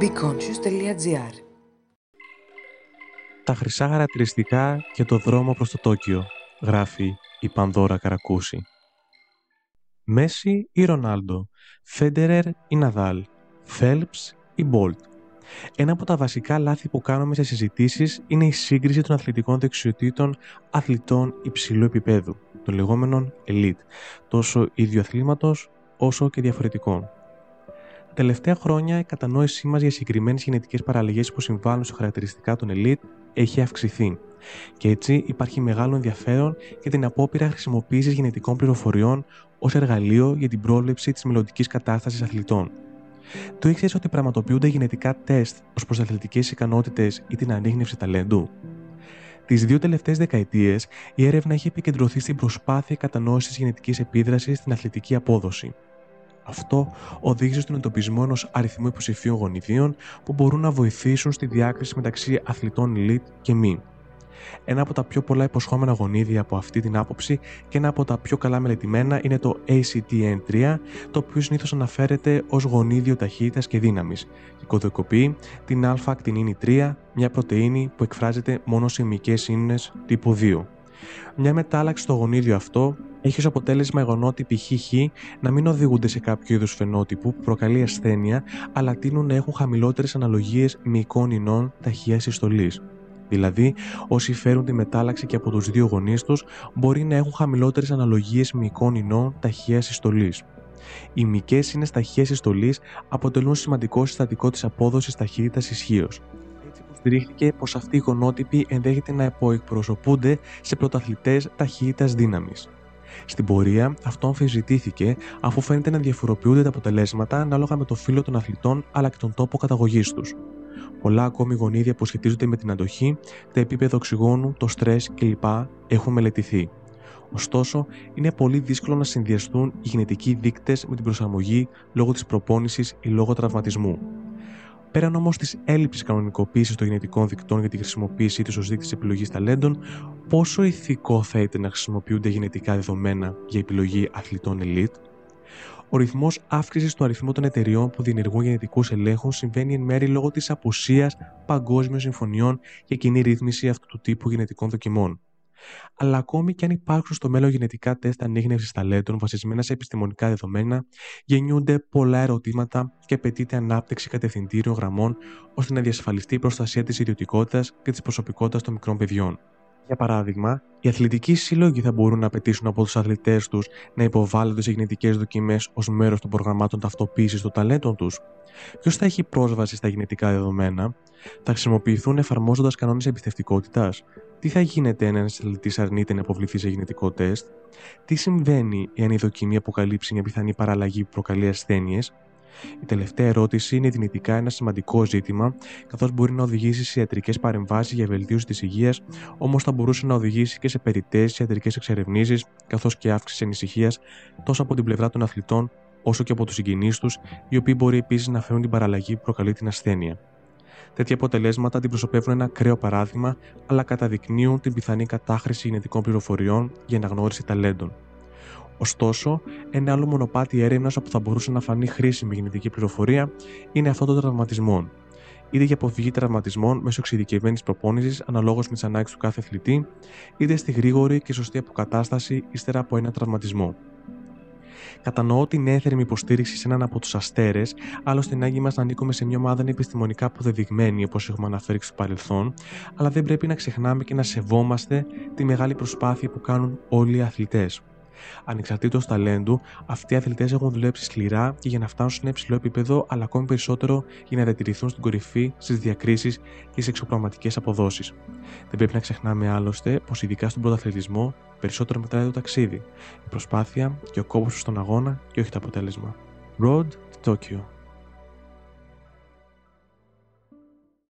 BeConscious.gr Τα χρυσά χαρακτηριστικά και το δρόμο προς το Τόκιο, γράφει η Πανδώρα Καρακούση. Μέση ή Ρονάλντο, Φέντερερ ή Ναδάλ, Φέλπς ή Μπόλτ. Ένα από τα βασικά λάθη που κάνουμε σε συζητήσεις είναι η σύγκριση των αθλητικών δεξιοτήτων αθλητών υψηλού επίπεδου, των λεγόμενων elite, τόσο ίδιου αθλήματος όσο και διαφορετικών. Τα τελευταία χρόνια η κατανόησή μας για συγκεκριμένες γενετικές παραλλαγές που συμβάλλουν στα χαρακτηριστικά των elite έχει αυξηθεί. Και έτσι υπάρχει μεγάλο ενδιαφέρον για την απόπειρα χρησιμοποίησης γενετικών πληροφοριών ως εργαλείο για την πρόληψη της μελλοντικής κατάστασης αθλητών. Το ήξερες ότι πραγματοποιούνται γενετικά τεστ ως προς αθλητικές ικανότητες ή την ανείχνευση ταλέντου; Τις δύο τελευταίες δεκαετίες, η έρευνα έχει επικεντρωθεί στην προσπάθεια κατανόησης τη γενετικής επίδρασης στην αθλητική απόδοση. Αυτό οδήγησε στον εντοπισμό ενός αριθμού υποψηφίων γονιδίων που μπορούν να βοηθήσουν στη διάκριση μεταξύ αθλητών elite και μη. Ένα από τα πιο πολλά υποσχόμενα γονίδια από αυτή την άποψη και ένα από τα πιο καλά μελετημένα είναι το ACTN3, το οποίο συνήθως αναφέρεται ως γονίδιο ταχύτητας και δύναμης και κωδικοποιεί την α-ακτινίνη 3, μια πρωτενη που εκφράζεται μόνο σε μυϊκέ ίνε τύπου 2. Μια μετάλλαξη στο γονίδιο αυτό έχεις ω αποτέλεσμα οι γονότυποι ΧΧ να μην οδηγούνται σε κάποιο είδους φαινότυπου που προκαλεί ασθένεια, αλλά τείνουν να έχουν χαμηλότερες αναλογίες μυϊκών ινών ταχείας συστολής. Δηλαδή, όσοι φέρουν τη μετάλλαξη και από τους δύο γονείς τους μπορεί να έχουν χαμηλότερες αναλογίες μυϊκών ινών ταχείας συστολής. Οι μυϊκές είναι ταχείας συστολής αποτελούν σημαντικό συστατικό της απόδοσης ταχύτητας ισχύως. Έτσι υποστηρίχθηκε πως αυτοί οι γονότυποι ενδέχεται να υποεκπροσωπούνται σε πρωταθλητές ταχύτητας δύναμης. Στην πορεία, αυτό αμφισβητήθηκε αφού φαίνεται να διαφοροποιούνται τα αποτελέσματα ανάλογα με το φύλλο των αθλητών αλλά και τον τόπο καταγωγής τους. Πολλά ακόμη γονίδια που σχετίζονται με την αντοχή, τα επίπεδα οξυγόνου, το στρες κλπ. έχουν μελετηθεί. Ωστόσο, είναι πολύ δύσκολο να συνδυαστούν οι γενετικοί δείκτες με την προσαρμογή λόγω της προπόνησης ή λόγω τραυματισμού. Πέραν όμως της έλλειψης κανονικοποίησης των γενετικών δικτών για τη χρησιμοποίησή τους ως δείκτη επιλογής ταλέντων, πόσο ηθικό θα ήταν να χρησιμοποιούνται γενετικά δεδομένα για επιλογή αθλητών elite; Ο ρυθμός αύξησης του αριθμού των εταιριών που διενεργούν γενετικούς ελέγχους συμβαίνει εν μέρει λόγω της απουσίας παγκόσμιων συμφωνιών για κοινή ρύθμιση αυτού του τύπου γενετικών δοκιμών. Αλλά ακόμη και αν υπάρξουν στο μέλλον γενετικά τεστ ανείχνευσης ταλέντων βασισμένα σε επιστημονικά δεδομένα, γεννιούνται πολλά ερωτήματα και απαιτείται ανάπτυξη κατευθυντήριων γραμμών ώστε να διασφαλιστεί η προστασία της ιδιωτικότητας και της προσωπικότητας των μικρών παιδιών. Για παράδειγμα, οι αθλητικοί σύλλογοι θα μπορούν να απαιτήσουν από τους αθλητές τους να υποβάλλονται σε γενετικές δοκιμές ως μέρος των προγραμμάτων ταυτοποίησης των ταλέντων τους. Ποιος θα έχει πρόσβαση στα γενετικά δεδομένα, θα χρησιμοποιηθούν εφαρμόζοντας κανόνες εμπιστευτικότητας, τι θα γίνεται αν ένας αθλητής αρνείται να υποβληθεί σε γενετικό τεστ, τι συμβαίνει εάν η δοκιμή αποκαλύψει μια πιθανή παραλλαγή που προκαλεί ασθένειες, η τελευταία ερώτηση είναι δυνητικά ένα σημαντικό ζήτημα, καθώς μπορεί να οδηγήσει σε ιατρικές παρεμβάσεις για βελτίωση της υγείας, όμως θα μπορούσε να οδηγήσει και σε περιττές ιατρικές εξερευνήσεις, καθώς και αύξηση ανησυχίας τόσο από την πλευρά των αθλητών όσο και από τους συγγενείς τους, οι οποίοι μπορεί επίσης να φέρουν την παραλλαγή που προκαλεί την ασθένεια. Τέτοια αποτελέσματα αντιπροσωπεύουν ένα ακραίο παράδειγμα, αλλά καταδεικνύουν την πιθανή κατάχρηση γενετικών πληροφοριών για αναγνώριση ταλέντων. Ωστόσο, ένα άλλο μονοπάτι έρευνας που θα μπορούσε να φανεί χρήσιμη γενετική πληροφορία είναι αυτό των τραυματισμών. Είτε για αποφυγή τραυματισμών μέσω εξειδικευμένης προπόνησης αναλόγως με τις ανάγκες του κάθε αθλητή, είτε στη γρήγορη και σωστή αποκατάσταση ύστερα από ένα τραυματισμό. Κατανοώ την έθερμη υποστήριξη σε έναν από τους αστέρες, άλλωστε την ανάγκη μας να ανήκουμε σε μια ομάδα επιστημονικά αποδεδειγμένη, όπως έχουμε αναφέρει στο παρελθόν, αλλά δεν πρέπει να ξεχνάμε και να σεβόμαστε τη μεγάλη προσπάθεια που κάνουν όλοι οι αθλητές. Ανεξαρτήτως ταλέντου, αυτοί οι αθλητές έχουν δουλέψει σκληρά και για να φτάσουν σε ένα υψηλό επίπεδο, αλλά ακόμη περισσότερο για να διατηρηθούν στην κορυφή στις διακρίσεις και στις εξωπραγματικές αποδόσεις. Δεν πρέπει να ξεχνάμε άλλωστε πως ειδικά στον πρωταθλητισμό περισσότερο μετράει το ταξίδι, η προσπάθεια και ο κόπος στον αγώνα και όχι το αποτέλεσμα. Road to Tokyo